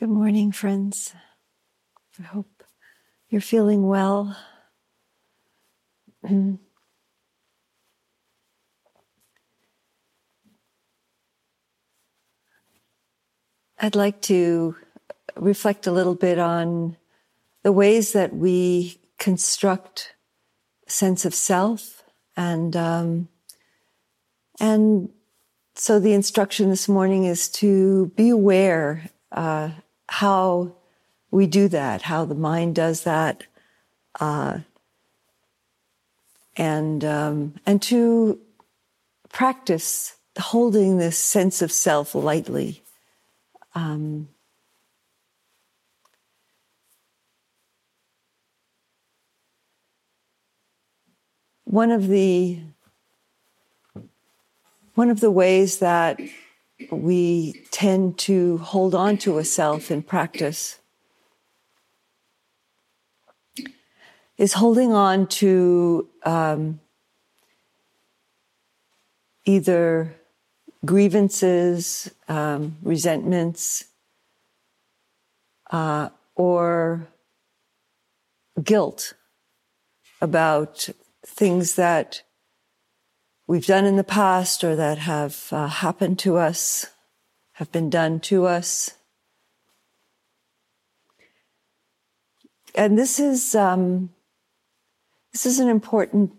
Good morning, friends. I hope you're feeling well. I'd like to reflect a little bit on the ways that we construct sense of self and um, and so the instruction this morning is to be aware uh, how we do that, how the mind does that, uh, and um, and to practice holding this sense of self lightly. Um, one of the one of the ways that we tend to hold on to a self in practice is holding on to um, either grievances, um, resentments, uh, or guilt about things that we've done in the past or that have uh, happened to us, have been done to us. And this is um, this is an important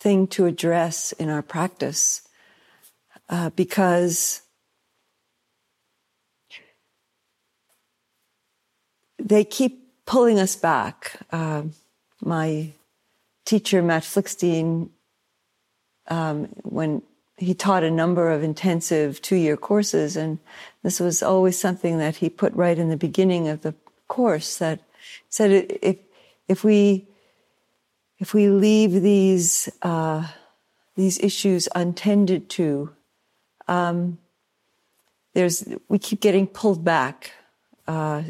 thing to address in our practice uh, because they keep pulling us back. Uh, my teacher, Matt Flickstein, um, when he taught a number of intensive two-year courses, and this was always something that he put right in the beginning of the course. That said, if if we if we leave these uh, these issues untended to, um, there's we keep getting pulled back, uh,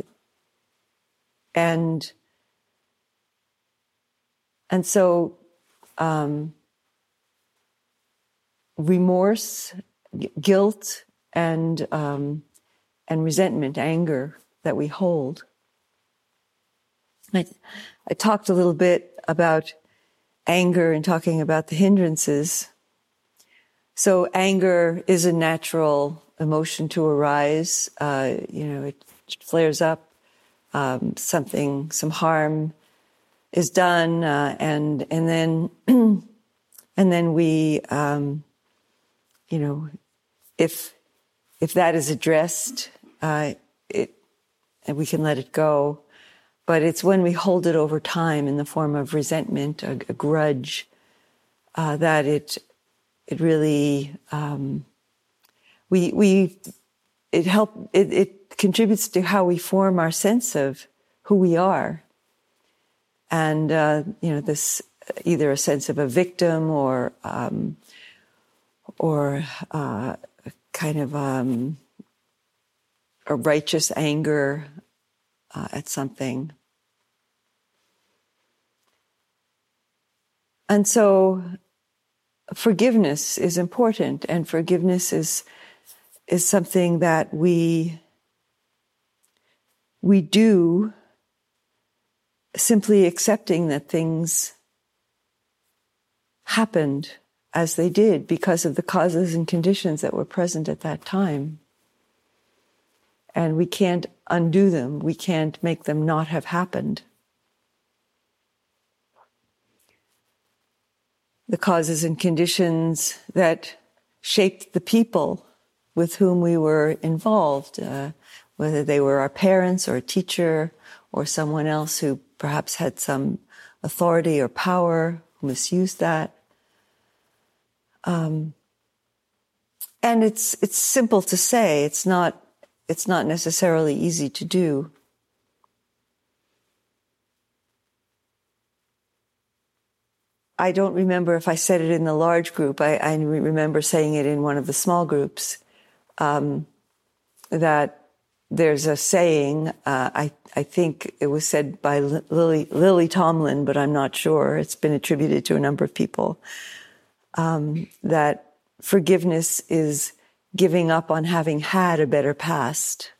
and and so. Um, remorse, guilt, and um, and resentment, anger that we hold. I, I talked a little bit about anger and talking about the hindrances. So anger is a natural emotion to arise. Uh, you know, it flares up. Um, something, some harm is done, uh, and and then and then we um, you know, if if that is addressed, uh, it and we can let it go. But it's when we hold it over time in the form of resentment, a, a grudge, uh, that it it really um, we we it help it, it contributes to how we form our sense of who we are, and uh, you know this either a sense of a victim or um, or uh, kind of um, a righteous anger uh, at something. And so forgiveness is important, and forgiveness is is something that we we do simply accepting that things happened as they did because of the causes and conditions that were present at that time. And we can't undo them. We can't make them not have happened. The causes and conditions that shaped the people with whom we were involved, uh, whether they were our parents or a teacher or someone else who perhaps had some authority or power, who misused that. Um, and it's it's simple to say. It's not it's not necessarily easy to do. I don't remember if I said it in the large group. I, I remember saying it in one of the small groups. Um, that there's a saying. Uh, I I think it was said by Lily Lily Tomlin, but I'm not sure. It's been attributed to a number of people um, that forgiveness is giving up on having had a better past.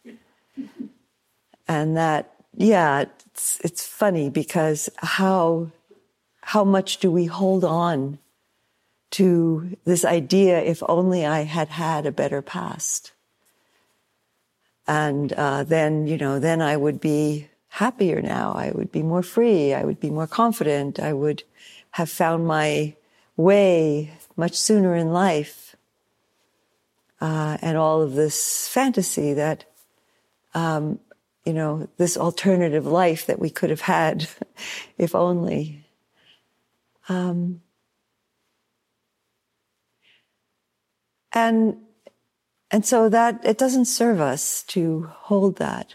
and that, yeah, it's, it's funny because how, how much do we hold on to this idea, if only I had had a better past? And uh, then, you know, then I would be happier now. I would be more free. I would be more confident. I would have found my way much sooner in life. Uh, and all of this fantasy that, um, you know, this alternative life that we could have had, if only. Um, and and so that it doesn't serve us to hold that.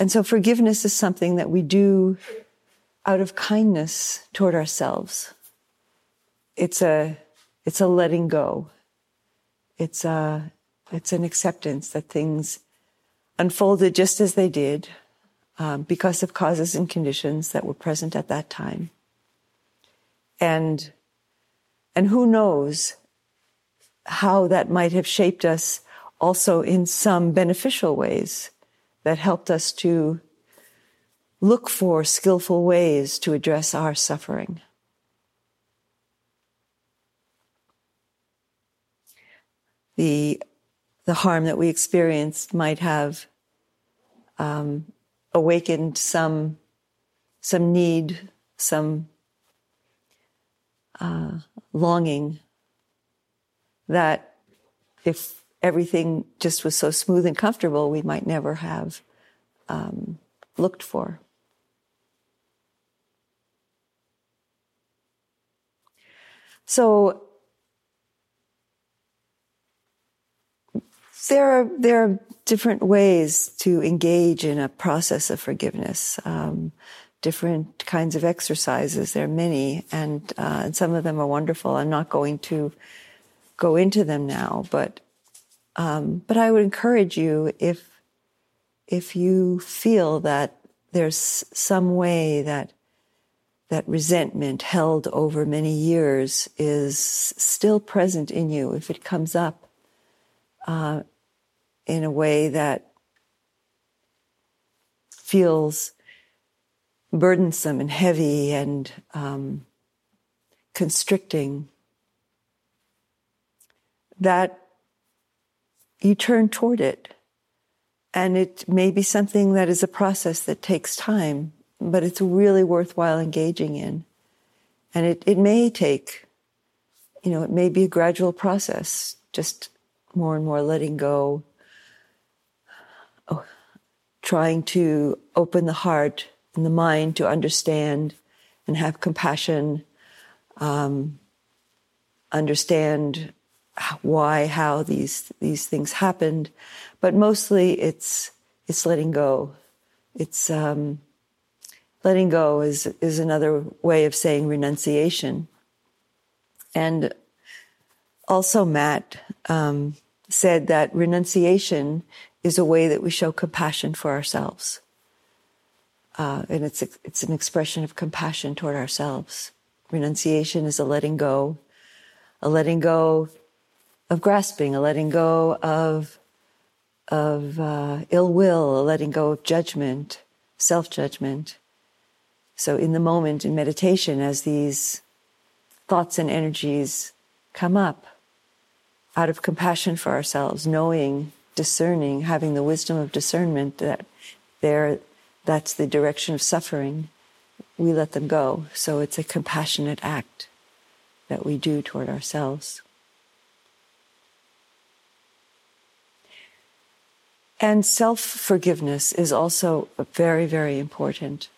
And so forgiveness is something that we do out of kindness toward ourselves. It's a, it's a letting go. It's a, it's an acceptance that things unfolded just as they did um, because of causes and conditions that were present at that time. And, and who knows how that might have shaped us also in some beneficial ways that helped us to look for skillful ways to address our suffering. The, the harm that we experienced might have um, awakened some, some need, some uh, longing that if everything just was so smooth and comfortable, we might never have um, looked for. So there are there are different ways to engage in a process of forgiveness. Um, different kinds of exercises. There are many, and, uh, and some of them are wonderful. I'm not going to go into them now, but um, but I would encourage you if if you feel that there's some way that that resentment held over many years is still present in you, if it comes up uh, in a way that feels burdensome and heavy and um, constricting, that you turn toward it. And it may be something that is a process that takes time, but it's really worthwhile engaging in. And it, it may take, you know, it may be a gradual process, just more and more letting go, trying to open the heart and the mind to understand and have compassion, um, understand why, how these these things happened, but mostly it's it's letting go. It's um, letting go is is another way of saying renunciation. And also, Matt um, said that renunciation is a way that we show compassion for ourselves, uh, and it's it's an expression of compassion toward ourselves. Renunciation is a letting go, a letting go of grasping, a letting go of of uh, ill will, a letting go of judgment, self judgment. So, in the moment in meditation, as these thoughts and energies come up, out of compassion for ourselves, knowing, discerning, having the wisdom of discernment that there, that's the direction of suffering, we let them go. So, it's a compassionate act that we do toward ourselves. And self forgiveness is also very, very important.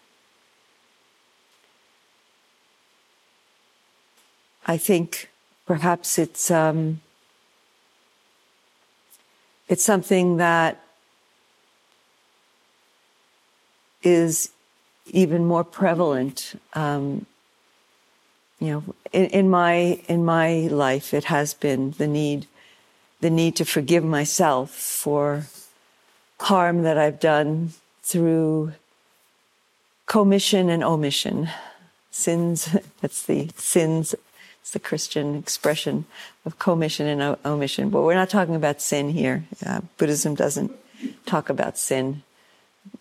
I think perhaps it's um, it's something that is even more prevalent. Um, you know, in, in my in my life, it has been the need the need to forgive myself for harm that I've done through commission and omission. Sins, that's the sins, it's the Christian expression of commission and omission. But we're not talking about sin here. Uh, Buddhism doesn't talk about sin.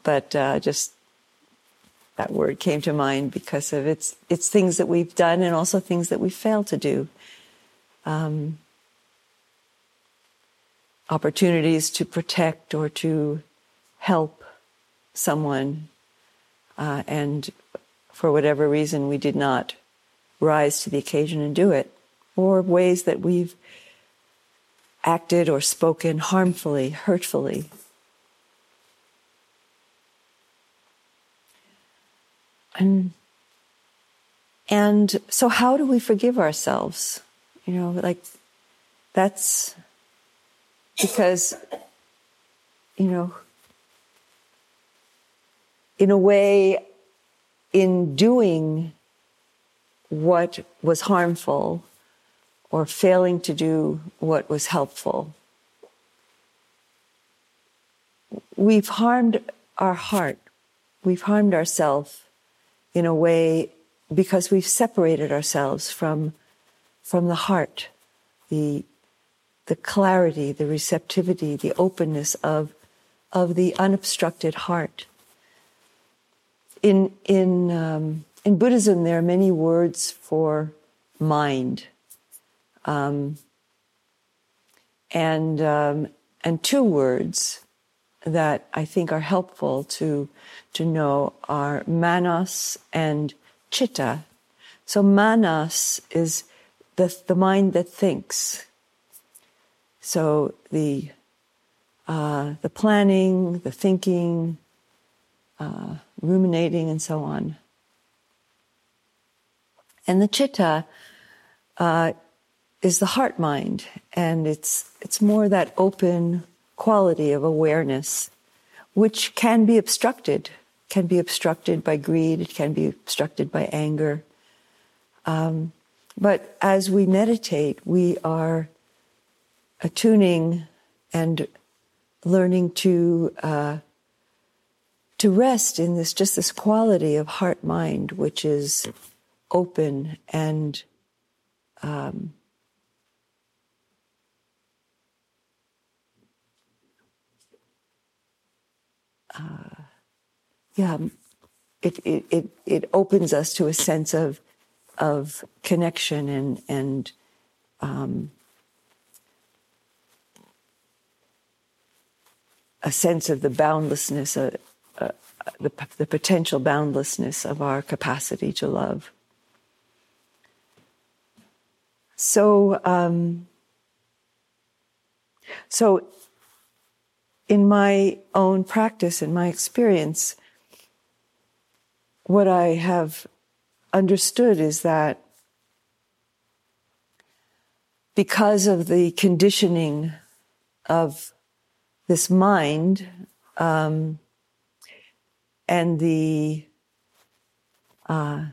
but uh, just that word came to mind because of its it's things that we've done and also things that we failed to do. Um, opportunities to protect or to help someone, uh, and for whatever reason we did not rise to the occasion and do it, or ways that we've acted or spoken harmfully, hurtfully. And, and so, how do we forgive ourselves? You know, like that's because, you know, in a way, in doing what was harmful or failing to do what was helpful, we've harmed our heart. We've harmed ourselves in a way because we've separated ourselves from, from the heart, the, the clarity, the receptivity, the openness of, of the unobstructed heart. In, in, um, in Buddhism, there are many words for mind. Um, and, um, and two words that I think are helpful to, to know are manas and chitta. So manas is the, the mind that thinks. So the, uh, the planning, the thinking, uh, ruminating, and so on. And the chitta uh, is the heart mind, and it's it's more that open quality of awareness, which can be obstructed, can be obstructed by greed, it can be obstructed by anger. Um, but as we meditate, we are attuning and learning to uh, to rest in this just this quality of heart mind, which is open and um, uh, yeah, it, it, it, it opens us to a sense of, of connection and, and um, a sense of the boundlessness, uh, uh, the, the potential boundlessness of our capacity to love. So, um, so in my own practice, in my experience, what I have understood is that because of the conditioning of this mind um, and the uh,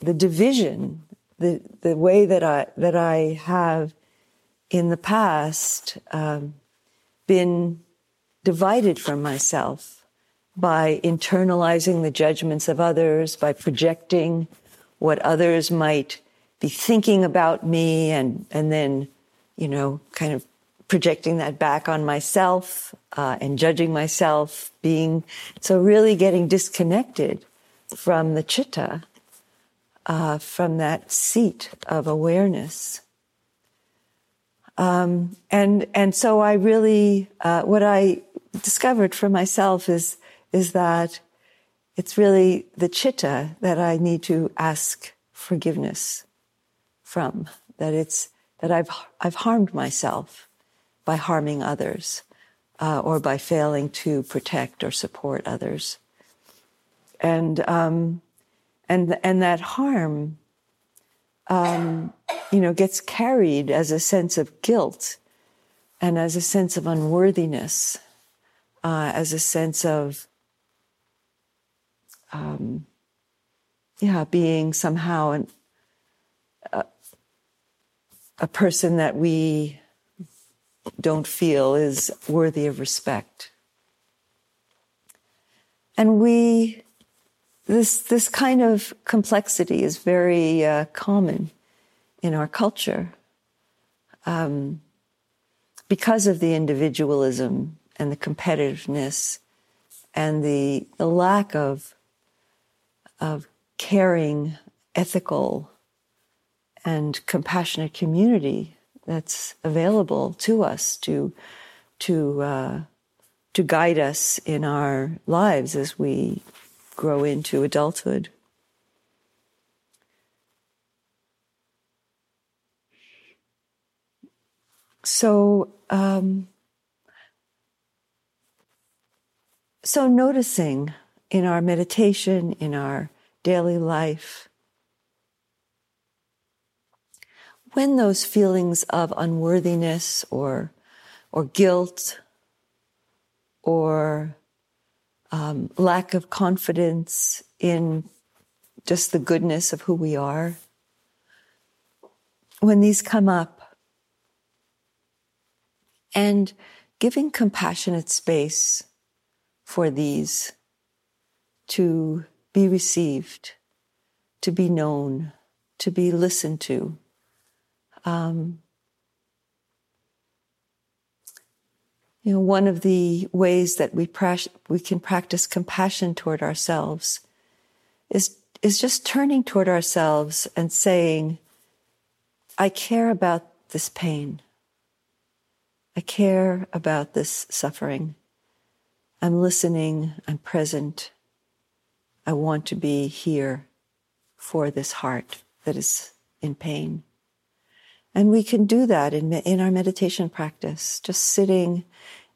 the division, the the way that I that I have in the past um, been divided from myself by internalizing the judgments of others, by projecting what others might be thinking about me and, and then, you know, kind of projecting that back on myself uh, and judging myself, being so really getting disconnected from the chitta, uh, from that seat of awareness. Um, and and so I really uh, what I discovered for myself is is that it's really the chitta that I need to ask forgiveness from. That it's that I've I've harmed myself by harming others uh, or by failing to protect or support others, and um, and and that harm um, you know, gets carried as a sense of guilt and as a sense of unworthiness, uh, as a sense of, um, yeah, being somehow an, a, a person that we don't feel is worthy of respect. And we this this kind of complexity is very uh, common in our culture um, because of the individualism and the competitiveness and the, the lack of of caring, ethical, and compassionate community that's available to us to to uh, to guide us in our lives as we grow into adulthood. So, um, so noticing in our meditation, in our daily life, when those feelings of unworthiness or, or guilt or um, lack of confidence in just the goodness of who we are, when these come up, and giving compassionate space for these to be received, to be known, to be listened to. Um, you know, one of the ways that we pra- we can practice compassion toward ourselves is is just turning toward ourselves and saying, "I care about this pain. I care about this suffering. I'm listening. I'm present. I want to be here for this heart that is in pain. And we can do that in, in our meditation practice, just sitting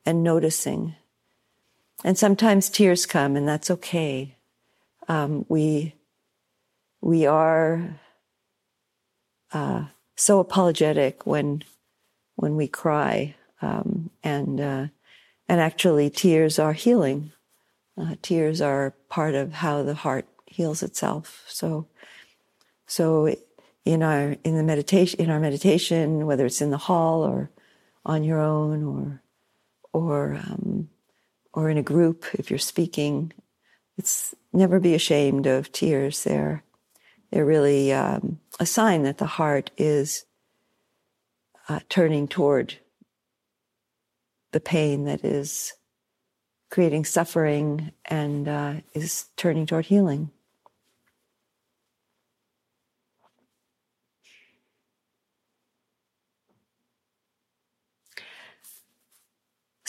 and noticing. And sometimes tears come, and that's okay. Um, we, we are uh, so apologetic when, when we cry, um, and, uh, and actually tears are healing. Uh, tears are part of how the heart heals itself. So, so in our in the meditation in our meditation, whether it's in the hall or on your own or or um, or in a group, if you're speaking, it's never be ashamed of tears. They're they're really um, a sign that the heart is uh, turning toward the pain that is creating suffering and uh, is turning toward healing.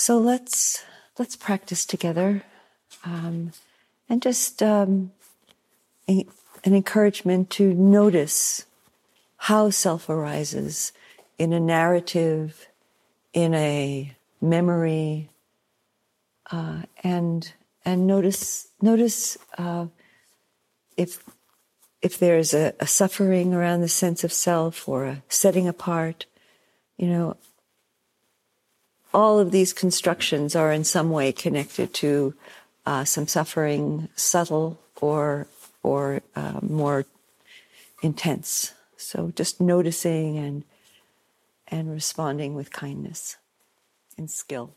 So let's let's practice together, um, and just um, a, an encouragement to notice how self arises in a narrative, in a memory, uh, and and notice notice uh, if if there's a, a, suffering around the sense of self or a setting apart, you know, all of these constructions are in some way connected to uh, some suffering, subtle or or uh, more intense. So just noticing and and responding with kindness and skill.